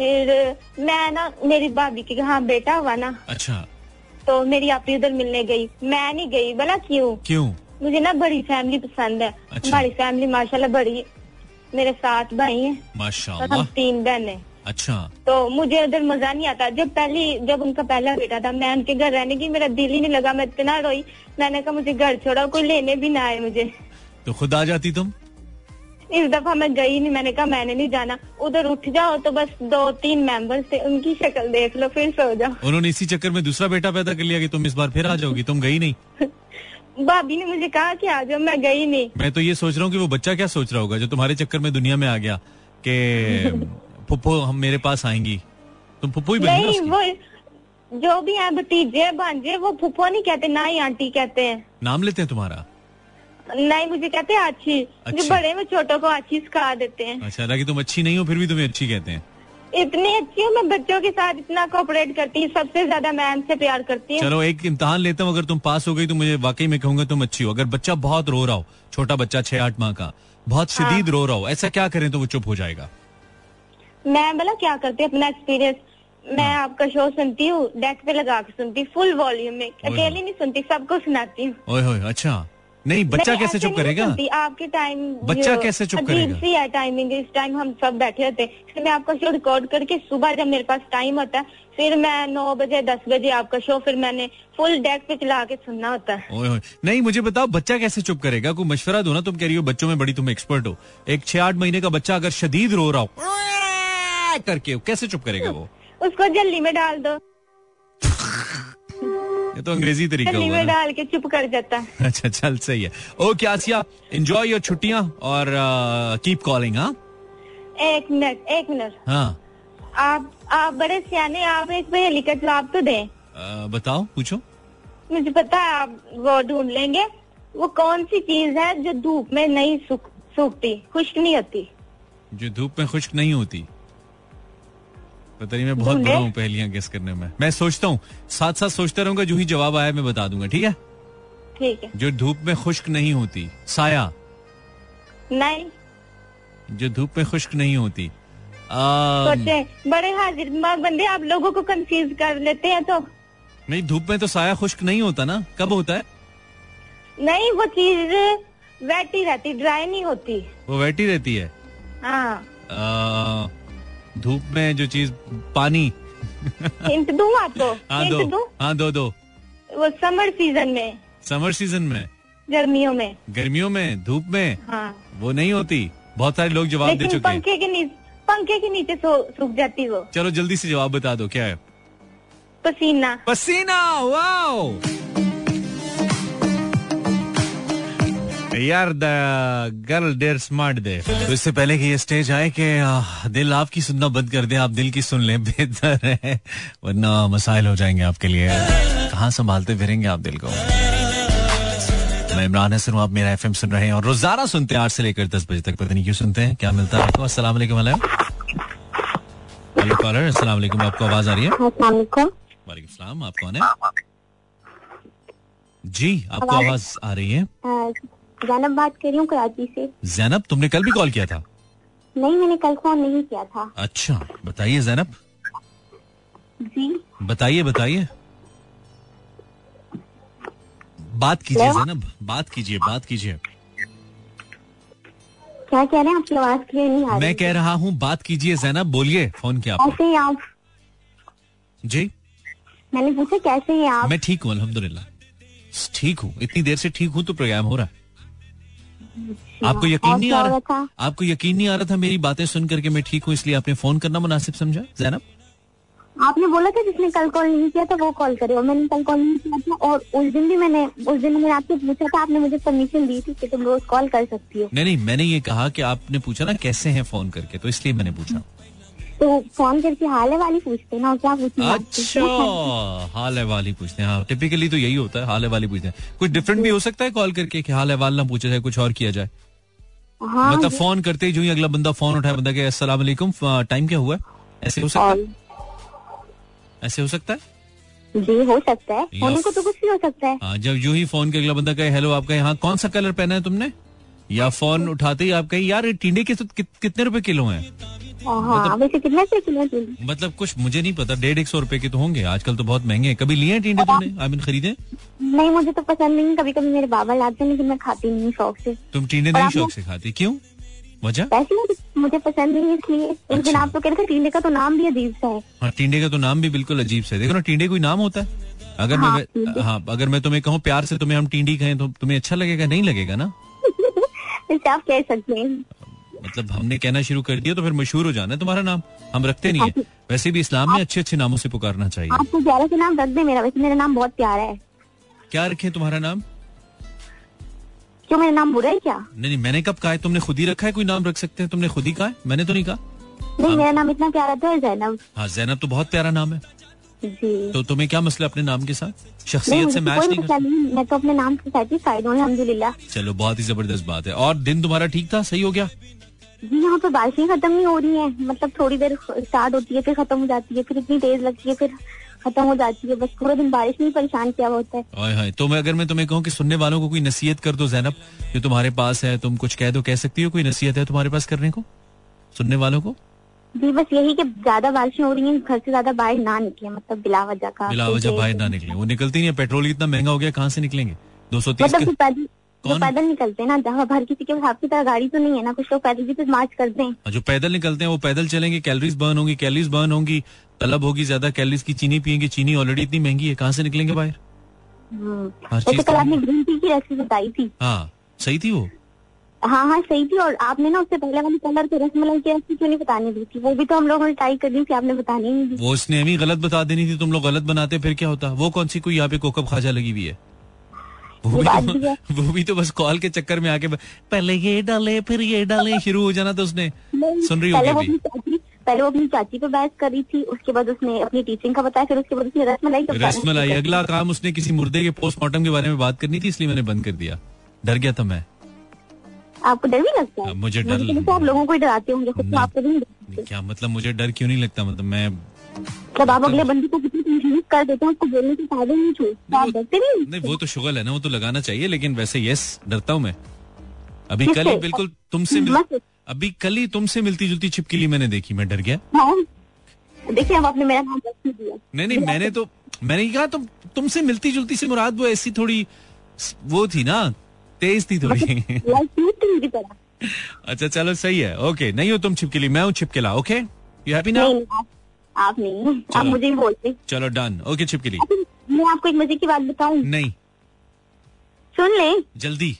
फिर मैं ना मेरी भाभी के यहाँ बेटा हुआ ना। अच्छा। तो मेरी आपी उधर मिलने गई। मैं नहीं गई। बोला क्यों? क्यों? मुझे ना बड़ी फैमिली पसंद है। अच्छा। हमारी फैमिली माशाल्लाह बड़ी। मेरे सात भाई हैं। माशाल्लाह। हम तीन बहन है। अच्छा। तो मुझे उधर मज़ा नहीं आता। जब पहली जब उनका पहला बेटा था मैं उनके घर रहने की मेरा दिल ही नहीं लगा। मैं इतना रोई। मैंने कहा मुझे घर छोड़ा कोई लेने भी ना आए मुझे। तो खुद आ जाती तुम? इस दफ़ा मैं गई नहीं मैंने कहा मैंने नहीं जाना। उधर उठ जाओ तो बस दो तीन मेंबर्स थे उनकी शक्ल देख लो फिर सो जाओ। उन्होंने इसी चक्कर में दूसरा बेटा पैदा कर लिया कि तुम इस बार फिर आ जाओगी तुम गई नहीं। भाभी ने मुझे कहा कि आ जाओ मैं गई नहीं। मैं तो ये सोच रहा हूँ कि वो बच्चा क्या सोच रहा होगा जो तुम्हारे चक्कर में दुनिया में आ गया कि पुप्पो हम मेरे पास आएँगी। तुम पुप्पो ही नहीं वो जो भी है भतीजे भांजे वो फुप्पो नहीं कहते ना ही आंटी कहते हैं। नाम लेते हैं तुम्हारा? नहीं मुझे कहते हैं अच्छी। जो बड़े में छोटों को अच्छी सिखा देते हैं। अच्छा हालाँकि तुम अच्छी नहीं हो फिर भी तुम्हें अच्छी कहते हैं। इतनी अच्छी हूँ मैं बच्चों के साथ इतना कोऑपरेट करती हूँ सबसे ज़्यादा मैं उनसे प्यार करती हूँ। चलो एक इम्तहान लेता हूँ अगर तुम पास हो गई तो मुझे वाकई में कहूँगा तुम अच्छी हो। अगर बच्चा बहुत रो रहा हो छोटा बच्चा छह आठ माह का बहुत शदीद रो रहा हो ऐसा क्या करें तो वो चुप हो जाएगा? मैं बोला क्या करती हूँ अपना एक्सपीरियंस मैं हाँ। आपका शो सुनती हूँ डेस्क पे लगा के सुनती फुल वॉल्यूम में। अकेली नहीं सुनती सबको सुनाती हूँ अच्छा। नहीं बच्चा नहीं, कैसे चुप करेगा? आपके टाइम बच्चा कैसे चुप करेगा? सी है टाइमिंग इस टाइम हम सब बैठे होते हैं। फिर मैं आपका शो रिकॉर्ड करके सुबह जब मेरे पास टाइम होता है फिर मैं नौ बजे दस बजे आपका शो फिर मैंने फुल डेस्क पे चला के सुनना होता है। ओए नहीं मुझे बताओ बच्चा कैसे चुप करेगा? कोई मशवरा दो ना तुम कह रही हो बच्चों में बड़ी तुम एक्सपर्ट हो। एक छह आठ महीने का बच्चा अगर शदीद रो रहा हो करके कैसे चुप करेगा वो? उसको जल्दी में डाल दो। ये तो अंग्रेज़ी तरीका हुआ डाल के चुप कर जाता। है अच्छा चल सही है। ओके आसिया एंजॉय योर छुट्टियाँ और कीप कॉलिंग हाँ? एक मिनट एक मिनट। हाँ। आप आप बड़े सियाने आप एक पहेली का जवाब तो दें। बताओ पूछो। मुझे पता है आप वो ढूंढ लेंगे। वो कौन सी चीज़ है जो धूप में नहीं सूखती खुश्क नहीं होती? जो धूप में खुश्क नहीं होती? पता नहीं मैं बहुत? बड़ा हूँ पहलियाँ गेस करने में। मैं सोचता हूँ साथ साथ सोचता रहूँगा जो ही जवाब आया मैं बता दूँगा ठीक है? ठीक है। जो धूप में खुश्क नहीं होती साया। नहीं। जो धूप में खुश्क नहीं होती बड़े हाजिर बंदे आप लोगों को कंफ्यूज कर लेते हैं तो। नहीं धूप में तो साया खुश्क नहीं होता ना? कब होता है? नहीं वो चीज़ वेटी रहती ड्राई नहीं होती। वो वैटी रहती है? हाँ। धूप में जो चीज़ पानी। हिंट दूँ आपको? हाँ दो। हाँ दो दो। वो समर सीज़न में। समर सीज़न में? गर्मियों में। गर्मियों में? धूप में? हाँ। वो नहीं होती। बहुत सारे लोग जवाब दे चुके हैं। पंखे के नीचे पंखे के नीचे सो- सूख जाती वो। चलो जल्दी से जवाब बता दो क्या है? पसीना। पसीना! वाओ! यार the girl they're smart they. तो इससे पहले कि ये स्टेज आए कि दिल आपकी सुनना बंद कर दे आप दिल की सुन लें बेहतर है। वरना मसाइल हो जाएँगे आपके लिए। कहाँ संभालते फिरेंगे आप दिल को? मैं इमरान हसन आप मेरा एफएम सुन रहे हैं और रोज़ाना सुनते हैं आठ से लेकर दस बजे तक। पता नहीं क्यों सुनते हैं क्या मिलता है आपको? अस्सलाम हेलो कॉलर अस्सलाम वालेकुम आपको आवाज़ आ रही है? वालेकुम। वालेकुम सलाम आप कौन है? जी आपको आवाज़ आ रही है। जैनब बात कर रही हूँ कराची से। जैनब तुमने कल भी कॉल किया था? नहीं मैंने कल फ़ोन नहीं किया था। अच्छा बताइए जैनब। जी। बताइए बताइए। बात कीजिए जैनब बात कीजिए बात कीजिए। क्या कह रहे हैं आपकी आवाज़ क्लियर नहीं आ रही। मैं कह रहा हूँ बात कीजिए जैनब बोलिए फ़ोन किया कैसे हैं आप? जी। मैंने पूछा कैसे हैं आप? मैं ठीक हूँ अल्हम्दुलिल्लाह। ठीक हूँ इतनी देर से ठीक हूँ तो प्रोग्राम हो रहा है। आपको यकीन नहीं आ रहा? रहा था? आपको यकीन नहीं आ रहा था मेरी बातें सुन करके मैं ठीक हूँ इसलिए आपने फ़ोन करना मुनासिब समझा? जैनब? आपने बोला था जिसने कल कॉल नहीं किया था वो कॉल करे। और मैंने कल कॉल नहीं किया था और उस दिन भी मैंने उस दिन मैंने आपसे पूछा था आपने मुझे परमिशन दी थी कि तुम रोज कॉल कर सकती हो। नहीं नहीं मैंने ये कहा कि आपने पूछा ना कैसे हैं फ़ोन करके? तो इसलिए मैंने पूछा। तो फ़ोन करके हाल है वाली पूछते हैं ना क्या पूछते है? अच्छा हाल है वाली पूछते हैं हाँ टिपिकली तो यही होता है हाल है वाली पूछते हैं। कुछ डिफरेंट भी हो सकता है कॉल करके कि हाल है वाल ना पूछा जाए कुछ और किया जाए? हाँ मतलब फ़ोन करते ही जो ही अगला बंदा फ़ोन उठाए बंदा के अस्सलाम वालेकुम टाइम क्या हुआ? ऐसे हो सकता है? ऐसे हो सकता है? जी हो सकता है। या- होने को तो कुछ भी हो सकता है। हाँ जब जो ही फ़ोन के अगला बंदा कहे हेलो आपका यहाँ कौन सा कलर पहना है तुमने? या फ़ोन उठाते ही आप कहे यार ये टिंडे के तो कितने रुपए किलो हैं हाँ? वैसे कितने से किलो मतलब कुछ मुझे नहीं पता डेढ़ एक सौ रुपए के तो होंगे आजकल तो बहुत महँगे हैं। कभी लिए हैं टिंडे तुमने आई मीन खरीदे? नहीं मुझे तो पसंद नहीं कभी कभी मेरे बाबा लाते हैं लेकिन मैं खाती नहीं शौक से। तुम टिंडे नहीं शौक से खाती क्यों? वजह? वैसे मुझे, पसंद नहीं इसलिए। उस दिन अच्छा। आप तो कह रहे थे टीले का तो नाम भी अजीब सा है। हाँ टिंडे का तो नाम भी बिल्कुल अजीब से है। देखो ना टिंडे कोई नाम होता है। अगर हाँ, मैं हाँ अगर मैं तुम्हें कहूँ प्यार से तुम्हें हम टिंडी कहें तो तुम्हें अच्छा लगेगा नहीं लगेगा ना? आप कह सकते हैं। मतलब हमने कहना शुरू कर दिया तो फिर मशहूर हो जाना है तुम्हारा नाम। हम रखते नहीं है। वैसे भी इस्लाम में अच्छे अच्छे नामों से पुकारना चाहिए। आप तो ग्यारह से नाम रख दे मेरा। वैसे मेरा नाम बहुत प्यारा है। क्या रखे तुम्हारा नाम? क्यों मेरा नाम बुरा है क्या? नहीं नहीं मैंने कब कहा है? तुमने खुद ही रखा है? कोई नाम रख सकते हैं? तुमने खुद ही कहा है? मैंने तो नहीं कहा। नहीं मेरा नाम इतना प्यारा तो है जैनब। हाँ जैनब तो बहुत प्यारा नाम है। जी। तो तुम्हें क्या मसला अपने नाम के साथ? शख्सियत से तो मैच नहीं मैं तो अपने नाम से सेटिस्फाइड हूँ अलहमदुलिल्लाह। चलो बहुत ही ज़बरदस्त बात है। और दिन तुम्हारा ठीक था? सही हो गया? जी यहाँ पे बारिशें खत्म नहीं हो रही हैं। मतलब थोड़ी देर स्टार्ट होती है फिर खत्म हो जाती है फिर इतनी तेज लगती है फिर खत्म हो जाती है। बस पूरा दिन बारिश में परेशान किया होता है। ओए हाय तो मैं अगर मैं तुम्हें कहूँ कि सुनने वालों को कोई नसीहत कर दो जैनब जो तुम्हारे पास है तुम कुछ कह दो कह सकती हो कोई नसीहत है तुम्हारे पास करने को? सुनने वालों को? जी बस यही कि ज़्यादा बारिशें हो रही हैं घर से ज़्यादा बाहर ना निकले मतलब बिला वजह का बिला वजह बाहर ना निकले। वो निकलती नहीं है पेट्रोल इतना महँगा हो गया कहाँ से निकलेंगे? दो सौ तीस जो पैदल जो कौन? पैदल निकलते हैं ना जहाँ हर किसी के हिसाब की तरह गाड़ी तो नहीं है ना कुछ लोग पैदल भी तो मार्च करते हैं। जो पैदल निकलते हैं वो पैदल चलेंगे कैलोरीज बर्न होंगी कैलोरीज बर्न होंगी तलब होगी ज़्यादा कैलोरीज की चीनी पियेंगे चीनी ऑलरेडी इतनी महँगी है कहाँ से निकलेंगे बाहर? हम्म। जैसे कल तो- आपने ग्रीन टी की रेसिपी बताई थी। हाँ सही थी वो? हाँ हाँ सही थी और आपने ना उससे पहले वाली कलर की रसमलाई की रेसिपी क्यों नहीं बताने दी थी? वो भी तो हम लोगों ने ट्राई कर दी थी आपने बतानी नहीं दी। वो उसने हमें गलत बता देनी थी तुम लोग गलत बनाते फिर क्या होता? वो कौन सी कोई यहाँ पे कोकब खाजा लगी हुई है? वो भी। तो, वो भी तो बस कॉल के चक्कर में आके पहले ये डाले फिर ये डाले शुरू हो जाना तो उसने। सुन रही होगी अभी। पहले वो अपनी चाची पे बहस कर रही थी उसके बाद उसने अपनी टीचिंग का बताया फिर उसके बाद उसने रसमलाई का रसमलाई अगला काम उसने किसी मुर्दे के पोस्टमार्टम के बारे में बात करनी थी इसलिए मैंने बंद कर दिया। डर गया था मैं। आपको डर भी लगता है? मुझे डर तो आप लोगों को डराते होंगे खुद तो क्या मतलब मुझे डर क्यों नहीं लगता? मतलब मैं जब आप अगले बंदे को कितनी कंफ्यूज कर देते हैं उसको बोलने से फ़ायदा नहीं छू तो आप डरते नहीं? नहीं वो तो शुगल है ना वो तो लगाना चाहिए लेकिन वैसे यस डरता हूँ मैं। अभी कल ही बिल्कुल तुमसे मिल, अभी कल ही तुमसे मिलती जुलती छिपकली मैंने देखी मैं डर गया। हाँ। देखिए अब आपने मेरा नाम दिया। नहीं नहीं मैंने तो मैंने कहा तुम तुमसे मिलती जुलती से मुराद वो ऐसी थोड़ी वो थी ना तेज थी थोड़ी। तरह। अच्छा चलो सही है। ओके नहीं हो तुम छिपकली मैं हूँ छिपकला ओके यू हैप्पी ना आप आप नहीं आप मुझे ही बोलते चलो डन ओके छिपकली अच्छा, मैं आपको एक मज़े की बात बताऊँ। नहीं। सुन ले। जल्दी।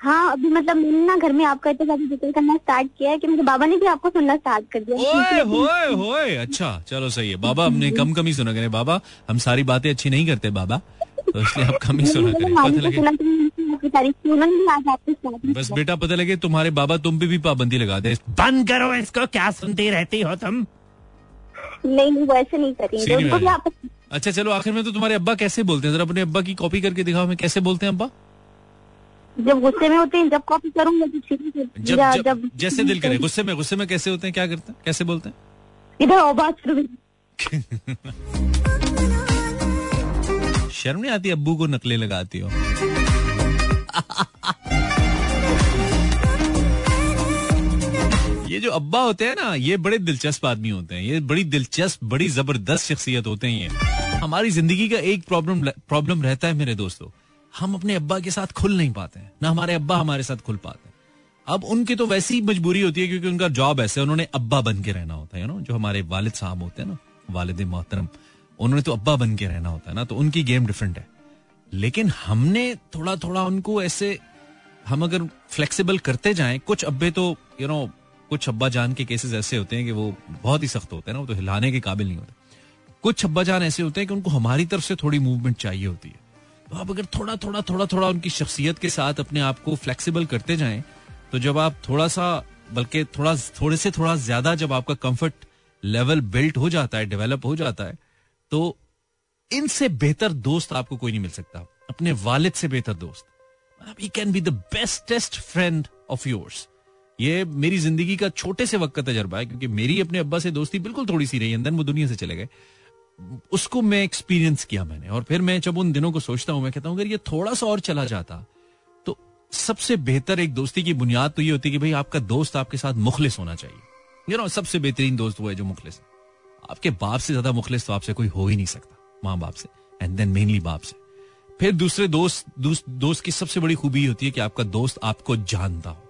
हाँ अभी मतलब मैंने ना घर में आपका इतना ज़्यादा ज़िक्र करना स्टार्ट किया है कि मेरे बाबा ने भी आपको सुनना स्टार्ट कर दिया। ओए होए होए। अच्छा चलो सही है। बाबा हमने कम कम ही सुना करें। बाबा हम सारी बातें अच्छी नहीं करते बाबा। तो इसलिए आप कम ही सुना करें। पता लगे। तो की बस बेटा पता लगे तुम्हारे बाबा तुम पे भी पाबंदी लगा दे। बंद करो इसको क्या सुनती रहती हो तुम? नहीं नहीं वो नहीं करेंगे उनको भी आप अच्छा चलो आखिर में तो तुम्हारे अब्बा कैसे बोलते हैं? जरा अपने अब्बा की कॉपी करके दिखाओ हमें कैसे बोलते हैं अब्बा? जब गुस्से में होते हैं जब कॉपी करूँगा तो ठीक जब, जब जैसे दिल करे गुस्से में गुस्से में कैसे होते हैं क्या करते हैं? कैसे बोलते हैं? इधर। शर्म नहीं आती अब्बू को नकले लगाती हो? ये जो अब्बा होते हैं ना ये बड़े दिलचस्प आदमी होते हैं। ये बड़ी दिलचस्प बड़ी ज़बरदस्त शख्सियत होते हैं ये। हमारी ज़िंदगी का एक प्रॉब्लम प्रॉब्लम रहता है मेरे दोस्तों। हम अपने अब्बा के साथ खुल नहीं पाते हैं। ना हमारे अब्बा हमारे साथ खुल पाते हैं। अब उनकी तो वैसी मजबूरी होती है क्योंकि उनका जॉब ऐसे उन्होंने अब्बा बन के रहना होता है know, जो हमारे वालिद साहब होते हैं ना वालिद मोहतरम उन्होंने तो अब्बा बन के रहना होता है ना तो उनकी गेम डिफरेंट है। लेकिन हमने थोड़ा थोड़ा उनको ऐसे हम अगर फ्लेक्सिबल करते जाएँ कुछ अब्बे तो यू नो कुछ अब्बा जान के केसेस ऐसे होते हैं कि वो बहुत ही सख्त होते हैं ना, वो तो हिलाने के काबिल नहीं होते। कुछ अब्बा जान ऐसे होते हैं कि उनको हमारी तरफ़ से थोड़ी मूवमेंट चाहिए होती है। तो आप अगर थोड़ा थोड़ा थोड़ा थोड़ा उनकी शख्सियत के साथ अपने आप को फ्लेक्सिबल करते जाएँ तो जब आप थोड़ा सा, बल्कि थोड़ा, थोड़े से थोड़ा ज़्यादा जब आपका कंफर्ट लेवल बिल्ट हो जाता है डेवलप हो जाता है तो इनसे बेहतर दोस्त आपको कोई नहीं मिल सकता। अपने वालिद से बेहतर दोस्त। He can be the bestest friend of yours ये मेरी ज़िंदगी का छोटे से वक्त का तजर्बा है, क्योंकि मेरी अपने अब्बा से दोस्ती बिल्कुल थोड़ी सी रही, अंदर वो दुनिया से चले गए। उसको मैं एक्सपीरियंस किया मैंने, और फिर मैं जब उन दिनों को सोचता हूँ, मैं कहता हूँ, अगर ये थोड़ा सा और चला जाता तो सबसे बेहतर एक दोस्ती की बुनियाद तो ये होती है कि भाई आपका दोस्त आपके साथ मुखलिस होना चाहिए। यू नो सबसे बेहतरीन दोस्त वो है जो मुखलिस आपके बाप से ज़्यादा मुखलिस तो आपसे कोई हो ही नहीं सकता, माँ बाप से एंड देन मेनली बाप से। फिर दूसरे दोस्त दोस्त की सबसे बड़ी खूबी होती है कि आपका दोस्त आपको जानता हो।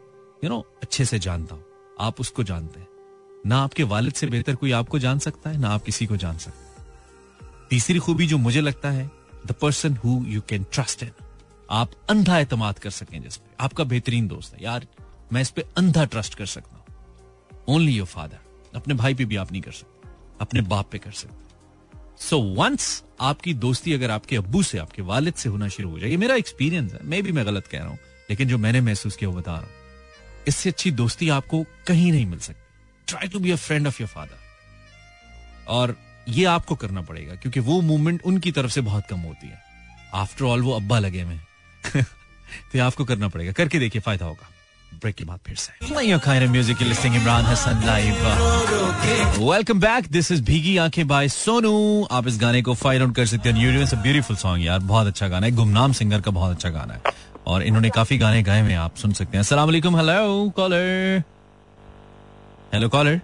यू नो अच्छे से जानता हूँ। आप उसको जानते हैं। ना आपके वालिद से बेहतर कोई आपको जान सकता है ना आप किसी को जान सकते तीसरी खूबी जो मुझे लगता है the person who you can trust in आप अंधा एतमाद कर सकें जिस पे। आपका बेहतरीन दोस्त है। यार मैं इस पे अंधा ट्रस्ट कर सकता हूँ। ओनली योर फादर अपने भाई पे भी आप नहीं कर सकते। अपने बाप पे कर सकते सो so, वंस आपकी दोस्ती अगर आपके अब्बू से आपके वालिद से होना शुरू हो जाए ये मेरा एक्सपीरियंस है। मैं भी मैं गलत कह रहा हूँ लेकिन जो मैंने महसूस किया वो बता रहा हूँ। इससे अच्छी दोस्ती आपको कहीं नहीं मिल सकती। Try to be a friend of your father और ये आपको करना पड़ेगा क्योंकि वो मूवमेंट उनकी तरफ़ से बहुत कम होती है। आफ्टर ऑल वो अब्बा लगे में तो आपको करना पड़ेगा। करके देखिए फ़ायदा होगा। ब्रेक के बाद फिर से। You're listening Imran Hasan live welcome back this is Bheegi Aankhen bye Sonu आप इस गाने को फाइंड आउट कर सकते हैं ब्यूटीफुल सॉन्ग यार। बहुत अच्छा गाना है। गुमनाम सिंगर का बहुत अच्छा गाना है। और इन्होंने काफ़ी गाने गाए हुए आप सुन सकते हैं। अस्सलाम वालेकुम hello caller hello caller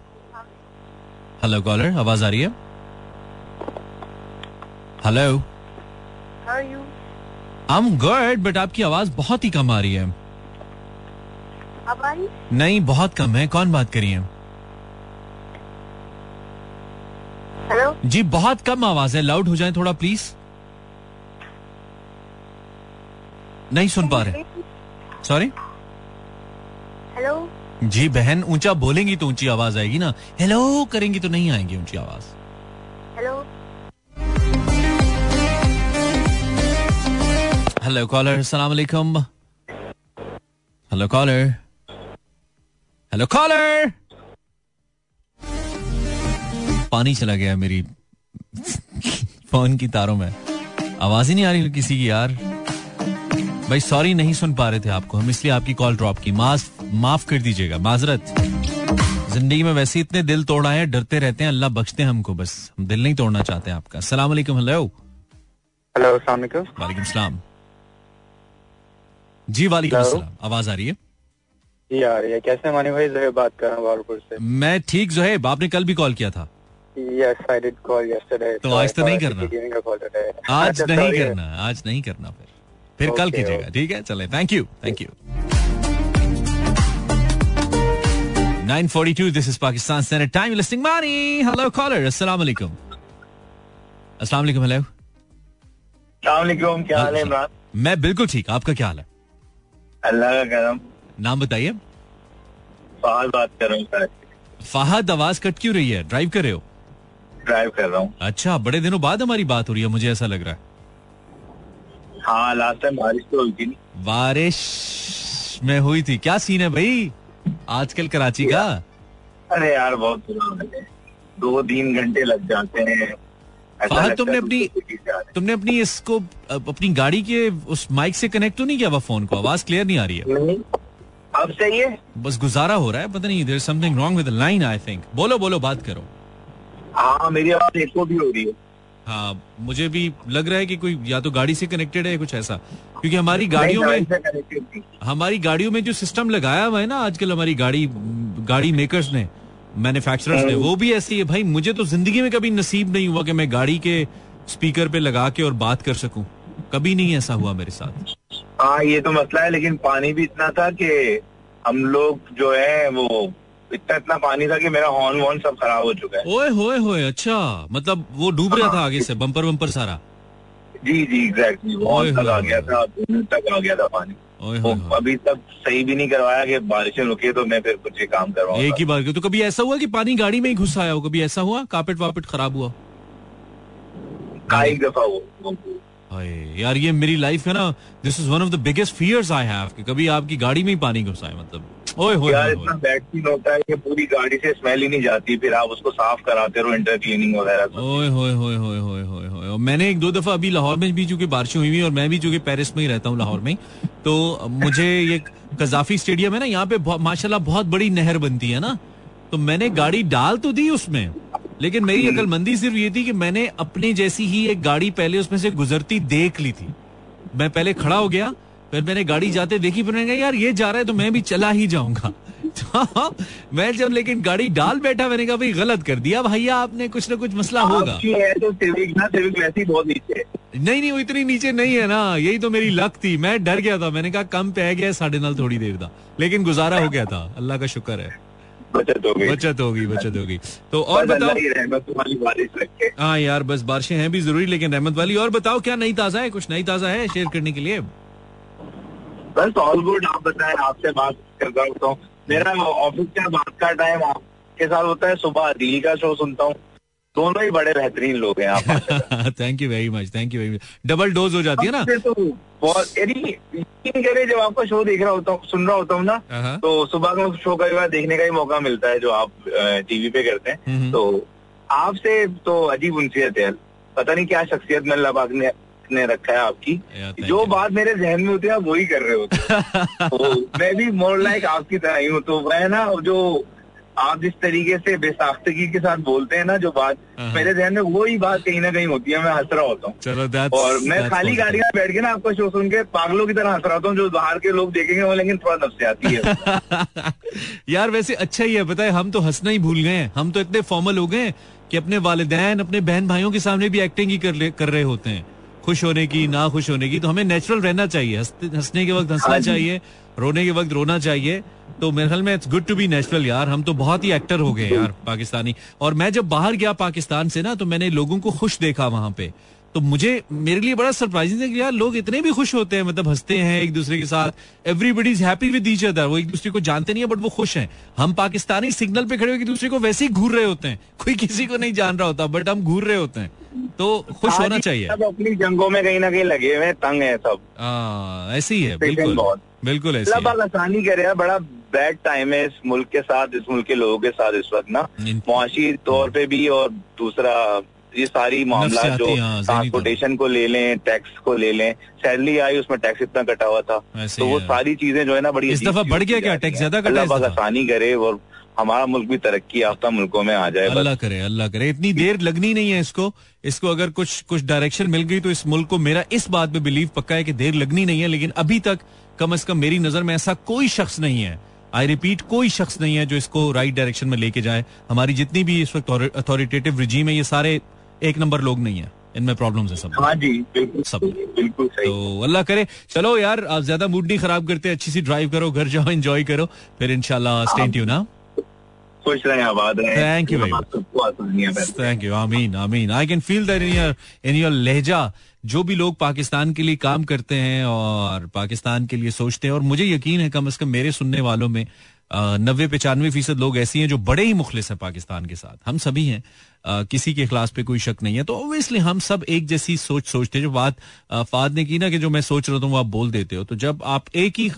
hello caller आवाज़ आ रही है? Hello I am good but आपकी आवाज़ बहुत ही कम आ रही है। नहीं बहुत कम है। कौन बात करी है? हेलो जी बहुत कम आवाज़ है। लाउड हो जाए थोड़ा प्लीज़ नहीं सुन पा रहे। सॉरी हेलो जी बहन ऊँचा बोलेंगी तो ऊँची आवाज़ आएगी ना। हेलो करेंगी तो नहीं आएगी ऊँची आवाज़। हेलो हेलो कॉलर अस्सलाम वालेकुम हेलो कॉलर हेलो कॉलर पानी चला गया मेरी। फ़ोन की तारों में। आवाज़ ही नहीं आ रही किसी की यार। भाई सॉरी नहीं सुन पा रहे थे आपको। हम इसलिए आपकी कॉल ड्रॉप की। माफ़ माफ़ कर दीजिएगा माजरत। ज़िंदगी में वैसे इतने दिल तोड़ा है डरते रहते हैं अल्लाह बख्शते हैं हमको बस। हम दिल नहीं तोड़ना चाहते हैं आपका वालेकुम हेलो हेलो वालेकुम। सलाम। जी वालेकुम सलाम। आवाज़ आ रही है? जी आ रही है। कैसे मानी भाई? जहेब बात कर रहा हूँ से। मैं ठीक जोहेब। आपने कल भी कॉल किया था? Yes I did call yesterday तो आज तो नहीं करना। आज नहीं करना आज नहीं करना फिर। फिर okay, कल Okay, कीजिएगा okay. ठीक है? चले thank you thank you 942 this is Pakistan Standard Time. You're listening money hello caller. अस्सलाम वालेकुम अस्सलाम वालेकुम हेलो सलामकुम क्या हाल है इमरान? मैं बिल्कुल ठीक आपका क्या हाल है? अल्लाह का करम। नाम बताइए। फहाद बात कर रहा हूँ फाहद आवाज़ कट क्यों रही है? ड्राइव कर रहे हो? ड्राइव कर रहा हूँ। अच्छा बड़े दिनों बाद हमारी बात हो रही है मुझे ऐसा लग रहा है। हाँ लास्ट टाइम बारिश तो हुई थी बारिश में हुई थी। क्या सीन है भाई? आजकल कराची का? अरे यार बहुत बुरा दो तीन घंटे लग जाते हैं। फहद, तुमने अपनी- तुमने अपनी इसको अपनी गाड़ी के उस माइक से कनेक्ट तो नहीं किया हुआ फ़ोन को? आवाज़ क्लियर नहीं आ रही है। अब सही है। बस गुजारा हो रहा है पता नहीं there something wrong with line I think बोलो बोलो बात करो। हाँ मेरी आवाज़ एको भी हो रही है। हाँ मुझे भी लग रहा है कि कोई या तो गाड़ी से कनेक्टेड है कुछ ऐसा। क्योंकि हमारी गाड़ियों में। हमारी गाड़ियों में जो सिस्टम लगाया हुआ है ना आजकल हमारी गाड़ी गाड़ी मेकर्स ने मैन्युफैक्चरर्स ने वो भी ऐसी है भाई मुझे तो ज़िंदगी में कभी नसीब नहीं हुआ कि मैं गाड़ी के स्पीकर पे लगा के और बात कर सकूँ। कभी नहीं ऐसा हुआ मेरे साथ। हाँ ये तो मसला है लेकिन पानी भी इतना था कि हम लोग जो है वो इतना इतना पानी था कि मेरा हॉर्न वॉर्न सब खराब हो चुका है। ओए होए होए अच्छा। मतलब वो डूब रहा था आगे से बम्पर बम्पर सारा? जी जी एग्जैक्टली बहुत तक आ गया था तक आ गया था पानी। अभी तक सही भी नहीं करवाया कि बारिशें रुकी तो मैं फिर कुछ काम एक ही बार तो कभी ऐसा हुआ कि पानी गाड़ी में ही घुस आया हो? कभी ऐसा हुआ? कार्पेट वापेट खराब हुआ? एक दफ़ा वो- यार ये मेरी लाइफ है ना this is one of the biggest fears I have कि कभी आपकी गाड़ी में ही पानी घुस आए मतलब। यार होए इतना बैड फील होता है कि पूरी गाड़ी से स्मेल ही नहीं जाती फिर आप उसको साफ़ कराते रहो इंटर क्लीनिंग वगैरह ओए होए होए होए होए होए होए मैंने एक दो दफ़ा अभी लाहौर में भी चूँकि बारिशें हुई हुई और मैं भी चूँकि पेरिस में ही रहता हूँ लाहौर में तो मुझे ये कजाफी स्टेडियम है ना यहाँ पे माशाल्लाह बहुत बड़ी नहर बनती है ना। तो मैंने गाड़ी डाल तो दी उसमें लेकिन मेरी अकलमंदी सिर्फ़ ये थी कि मैंने अपने जैसी ही एक गाड़ी पहले उसमें से गुजरती देख ली थी। मैं पहले खड़ा हो गया फिर मैंने गाड़ी जाते देखी फिर मैंने कहा यार ये जा रहा है तो मैं भी चला ही जाऊँगा। तो मैं जब लेकिन गाड़ी डाल बैठा मैंने कहा भाई गलत कर दिया भैया आपने कुछ ना कुछ मसला होगा। है तो सिविक ना सिविक वैसे ही बहुत नीचे नहीं नहीं वो इतनी नीचे नहीं है ना यही तो मेरी लक थी। मैं डर गया था मैंने कहा कम पे गया साढ़े नाल थोड़ी देर था लेकिन गुजारा हो गया था अल्लाह का शुक्र है। बचत हो गई। बचत होगी बचत होगी तो और बताओ। हाँ यार बस बारिशें हैं भी ज़रूरी लेकिन रहमत वाली। और बताओ क्या नई ताज़ा है? कुछ नई ताज़ा है शेयर करने के लिए? बस ऑल गुड आप बताएँ आपसे बात कर रहा हूँ मेरा ऑफ़िस का बात का टाइम आपके साथ होता है सुबह दिल्ली का शो सुनता हूँ। दोनों ही बड़े बेहतरीन लोग हैं आप। Thank you very much thank you very much double dose हो जाती है ना? तो बहुत यकीन करें जब आपका शो देख रहा होता हूँ सुन रहा होता हूँ ना हाँ। तो सुबह का शो कई बार देखने का ही मौका मिलता है जो आप टीवी पे करते हम्म। हैं तो आपसे तो अजीब उनसीयत है पता नहीं क्या शख्सियत में अल्लाह पाक ने ने रखा है आपकी। Yeah, जो बात मेरे जहन में होती है आप वही कर रहे होते हैं। तो मैं भी मोर लाइक आपकी तरह ही हूँ। तो वह ना जो आप जिस तरीके से बेसाख्तगी के साथ बोलते हैं ना जो बात हाँ। मेरे जहन में वही बात कहीं ना कहीं होती है मैं हंस रहा होता हूँ। चलो और मैं खाली गाड़ी में बैठ के ना आपका शो सुन के पागलों की तरह हंस रहा होता हूँ जो बाहर के लोग देखेंगे वो लेकिन थोड़ा नफसे आती है। यार वैसे अच्छा ही है बताए हम तो हंसना ही भूल गए हैं। हम तो इतने फॉर्मल हो गए कि अपने वालदेन अपने बहन भाइयों के सामने भी एक्टिंग ही कर, कर रहे होते हैं। खुश होने की ना खुश होने की तो हमें नेचुरल रहना चाहिए। हंसने के वक्त हंसना हाँ चाहिए रोने के वक्त रोना चाहिए। तो मेरे ख्याल में it's good to be natural यार। हम तो बहुत ही एक्टर हो गए यार पाकिस्तानी। और मैं जब बाहर गया पाकिस्तान से ना तो मैंने लोगों को खुश देखा वहाँ पे। तो मुझे मेरे लिए बड़ा सरप्राइजिंग है कि यार लोग इतने भी खुश होते हैं मतलब हँसते हैं एक दूसरे के साथ। Everybody is happy with each other वो एक दूसरे को जानते नहीं है बट वो खुश हैं। हम पाकिस्तानी सिग्नल पे खड़े होकर दूसरे को वैसे ही घूर रहे होते हैं। कोई किसी को नहीं जान रहा होता बट हम घूर रहे होते हैं। तो खुश होना चाहिए। सब अपनी जंगों में कहीं ना कहीं लगे हुए तंग है सब। हाँ ऐसे ही है। बिल्कुल। बिल्कुल ऐसे ही पाक आसानी करे बड़ा बैड टाइम है इस मुल्क के साथ इस मुल्क के लोगों के साथ इस वक्त ना। मुआशी तौर पे भी और दूसरा ये सारी मामला जो हाँ, ट्रांसपोर्टेशन को ले लें टैक्स को ले लें सैलरी आई उसमें टैक्स इतना कटा हुआ था। तो वो सारी चीज़ें जो है ना बड़ी इस दफ़ा बढ़ गया क्या? टैक्स ज़्यादा कटा? आसानी करे और हमारा मुल्क भी तरक्की याफ्ता मुल्कों में आ जाए अल्लाह करे अल्लाह करे। इतनी देर लगनी नहीं है इसको। इसको अगर कुछ कुछ डायरेक्शन मिल गई तो इस मुल्क को मेरा इस बात पे बिलीव पक्का है कि देर लगनी नहीं है लेकिन अभी तक कम अज कम मेरी नज़र में ऐसा कोई शख्स नहीं है। आई रिपीट कोई शख्स नहीं है जो इसको राइट डायरेक्शन में लेके जाए। हमारी जितनी भी इस वक्त अथॉरिटेटिव रिजीम है ये सारे एक नंबर लोग नहीं है। इनमें प्रॉब्लम्स है सब। हाँ जी बिल्कुल सब। बिल्कुल सही। तो अल्लाह करे। चलो यार आप ज़्यादा मूड नहीं खराब करते अच्छी सी ड्राइव करो घर जाओ एंजॉय करो फिर स्टे ट्यून ना खुश रहें आबाद रहें। थैंक यू आमीन आमीन। I can feel that in your in your लहजा जो भी लोग पाकिस्तान के लिए काम करते हैं और पाकिस्तान के लिए सोचते हैं और मुझे यकीन है कम अज कम मेरे सुनने वालों में नब्बे पचानवे फ़ीसद लोग ऐसी हैं जो बड़े ही मुखलिस हैं पाकिस्तान के साथ। हम सभी हैं। किसी के खिलाफ पे कोई शक नहीं है। तो ऑब्वियसली हम सब एक जैसी सोच सोचते हैं। जो बात फाद ने की ना कि जो मैं सोच रहा हूँ वो आप बोल देते हो। तो जब आप एक ही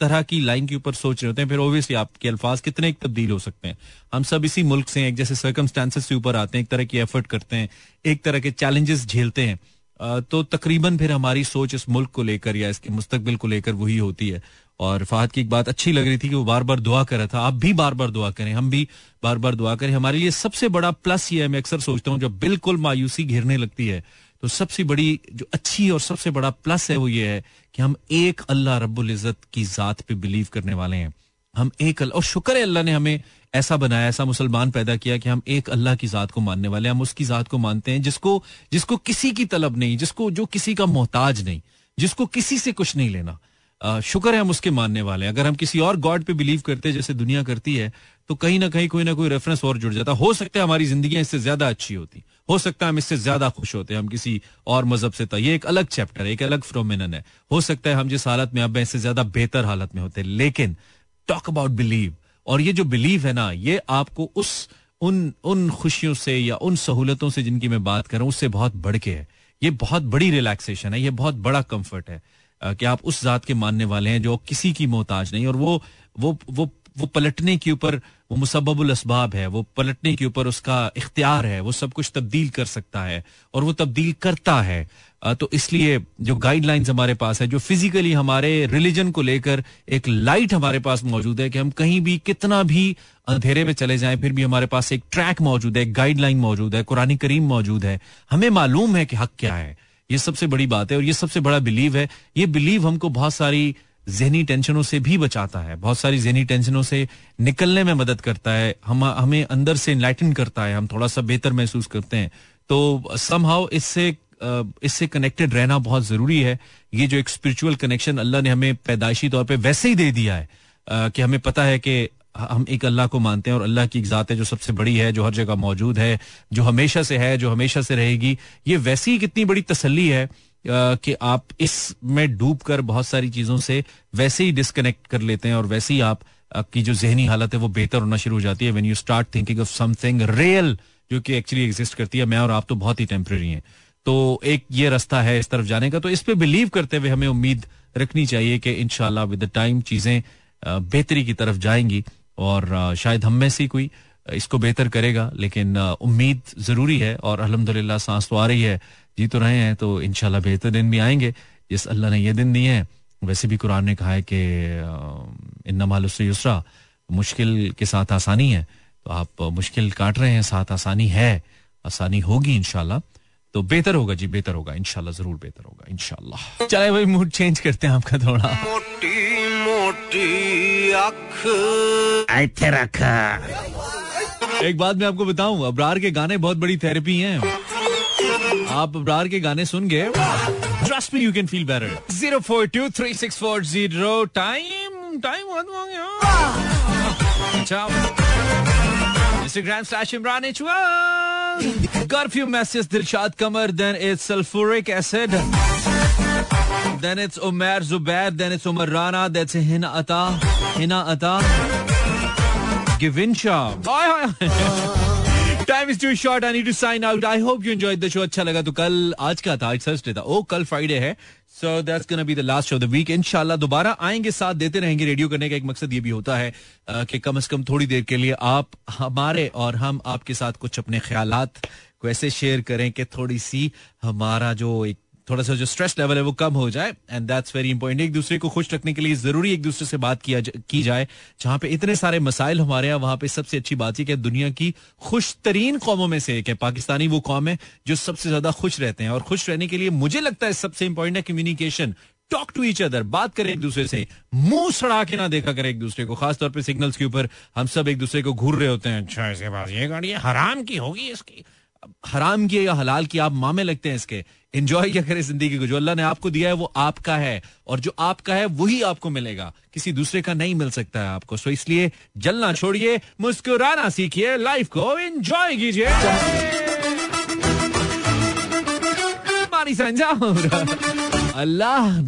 तरह की लाइन के ऊपर सोच रहे होते हैं, फिर ऑब्वियसली आपके अल्फाज कितने एक तब्दील हो सकते हैं। हम सब इसी मुल्क से एक जैसे सर्कमस्टांसेस से ऊपर आते हैं, एक तरह की एफर्ट करते हैं, एक तरह के चैलेंजेस झेलते हैं। तो तकरीबन फिर हमारी सोच इस मुल्क को लेकर या इसके मुस्तकबिल को लेकर वही होती है। और फहद की एक बात अच्छी लग रही थी कि वो बार बार दुआ कर रहा था। आप भी बार बार दुआ करें, हम भी बार बार दुआ करें। हमारे लिए सबसे बड़ा प्लस ये है, मैं अक्सर सोचता हूँ, जब बिल्कुल मायूसी घिरने लगती है तो सबसे बड़ी जो अच्छी और सबसे बड़ा प्लस है वो ये है कि हम एक अल्लाह रब्बुल इज़्ज़त की जात पे बिलीव करने वाले हैं। हम एक अल्लाह, और शुक्र है अल्लाह ने हमें ऐसा बनाया, ऐसा मुसलमान पैदा किया कि हम एक अल्लाह की जात को मानने वाले हैं। हम उसकी जात को मानते हैं जिसको जिसको किसी की तलब नहीं, जिसको, जो किसी का मोहताज नहीं, जिसको किसी से कुछ नहीं लेना। शुक्र है हम उसके मानने वाले अगर हम किसी और गॉड पे बिलीव करते जैसे दुनिया करती है तो कहीं ना कहीं कोई ना कोई रेफरेंस और जुड़ जाता हो। सकता है हमारी ज़िंदगी इससे ज़्यादा अच्छी होती। हो सकता है हम इससे ज़्यादा खुश होते हैं, हम किसी और मज़हब से था ये एक अलग चैप्टर है, एक अलग फ्रोमिनन है। हो सकता है हम जिस हालत में, अब इससे ज़्यादा बेहतर हालत में होते। हैं लेकिन टॉक अबाउट बिलीव और ये जो बिलीव है ना, ये आपको उस, उन उन खुशियों से या उन सहूलतों से जिनकी मैं बात कर रहा हूँ, उससे बहुत बढ़ के है। ये बहुत बड़ी रिलैक्सेशन है, ये बहुत बड़ा कंफर्ट है। कि आप उस जात के मानने वाले हैं जो किसी की मोहताज नहीं, और वो वो वो वो पलटने के ऊपर वो मुसबबुल असबाब है, वो पलटने के ऊपर उसका इख्तियार है, वो सब कुछ तब्दील कर सकता है, और वो तब्दील करता है। तो इसलिए जो गाइडलाइंस हमारे पास है, जो फिजिकली हमारे रिलीजन को लेकर एक लाइट हमारे पास मौजूद है कि हम कहीं भी कितना भी अंधेरे में चले जाएँ, फिर भी हमारे पास एक ट्रैक मौजूद है, एक गाइडलाइन मौजूद है, कुरानी करीम मौजूद है। हमें मालूम है कि हक क्या है। ये सबसे बड़ी बात है और ये सबसे बड़ा बिलीव है। ये बिलीव हमको बहुत सारी जहनी टेंशनों से भी बचाता है। बहुत सारी जहनी टेंशनों से निकलने में मदद करता है। हम, हमें अंदर से इनलाइटन करता है। हम थोड़ा सा बेहतर महसूस करते हैं। तो समहाउ इससे इससे कनेक्टेड रहना बहुत ज़रूरी है। ये जो एक स्पिरिचुअल कनेक्शन अल्लाह ने हमें पैदाइशी तौर पे वैसे ही दे दिया है कि हमें पता है कि हम एक अल्लाह को मानते हैं और अल्लाह की एक जात है जो सबसे बड़ी है, जो हर जगह मौजूद है, जो हमेशा से है, जो हमेशा से रहेगी। ये वैसी ही कितनी बड़ी तसल्ली है कि आप इसमें डूब कर बहुत सारी चीज़ों से वैसे ही डिस्कनेक्ट कर लेते हैं और वैसे ही आप, आपकी जो जहनी हालत है वो बेहतर होना शुरू हो जाती है। When you start thinking of something real जो कि एक्चुअली एग्जिस्ट करती है। मैं और आप तो बहुत ही टेम्पररी हैं। तो एक ये रास्ता है इस तरफ़ जाने का। तो इस पे बिलीव करते हुए हमें उम्मीद रखनी चाहिए कि इनशाला विद टाइम चीज़ें बेहतरी की तरफ़ जाएँगी। और शायद हम में से कोई इसको बेहतर करेगा, लेकिन उम्मीद ज़रूरी है और अल्हम्दुलिल्लाह सांस तो आ रही है, जी तो रहे हैं तो इनशाला बेहतर दिन भी आएँगे। जिस अल्लाह ने ये दिन दिए हैं। वैसे भी कुरान ने कहा है कि इन नमालुस युसरा मुश्किल के साथ आसानी है। तो आप मुश्किल काट रहे हैं, साथ आसानी है, आसानी होगी इनशाला तो बेहतर होगा जी, बेहतर होगा इनशाला ज़रूर बेहतर होगा इनशाला चले भाई मूड चेंज करते हैं आपका थोड़ा। मोटी मोटी। अख रखा। एक बात मैं आपको बताऊँ अबरार के गाने बहुत बड़ी थेरेपी हैं। आप अबरार के गाने सुन गए trust me you can feel better zero four two three six four zero time time बहुत हो। Instagram slash Imran H few messages. Dilshad Kamar, then it's sulfuric acid. Then it's Umar Zubair, then it's Umar Rana, that's Hina Ata. Hina Ata. Givinsha. Time is too short I need to sign out I hope you enjoyed the show अच्छा लगा तो कल आज का था आज थर्सडे था ओ कल फ्राइडे है so that's gonna be the last of the week इनशाला दोबारा आएँगे साथ देते रहेंगे रेडियो करने का एक मकसद ये भी होता है कि कम से कम थोड़ी देर के लिए आप हमारे और हम आपके साथ कुछ अपने ख्यालात को ऐसे शेयर करें कि थोड़ी सी हमारा जो एक थोड़ा सा जो स्ट्रेस लेवल है वो कम हो जाए एंड दैट्स वेरी इंपॉर्टेंट एक दूसरे को खुश रखने के लिए ज़रूरी एक दूसरे से बात किया की जाए, जहाँ पे इतने सारे मसाइल हमारे यहाँ, वहाँ पे सबसे अच्छी बात है कि दुनिया की खुश तरीन कौमों में से एक है। पाकिस्तानी वो कौम है जो सबसे ज़्यादा खुश रहते हैं, और खुश रहने के लिए मुझे लगता है सबसे इंपॉर्टेंट है communication talk to each other बात करें एक दूसरे से। मुँह सड़ा के ना देखा करें एक दूसरे को। खासतौर पर सिग्नल्स के ऊपर हम सब एक दूसरे को घूर रहे होते हैं। अच्छा इसके पास ये गाड़ी हराम की होगी इसकी। हराम की या हलाल की आप मामे लगते हैं इसके। एंजॉय क्या करें ज़िंदगी को? जो अल्लाह ने आपको दिया है, वो आपका है। और जो आपका है, वही आपको मिलेगा। किसी दूसरे का नहीं मिल सकता है आपको। सो इसलिए जलना छोड़िए, मुस्कुराना सीखिए लाइफ को एंजॉय कीजिए। अल्लाह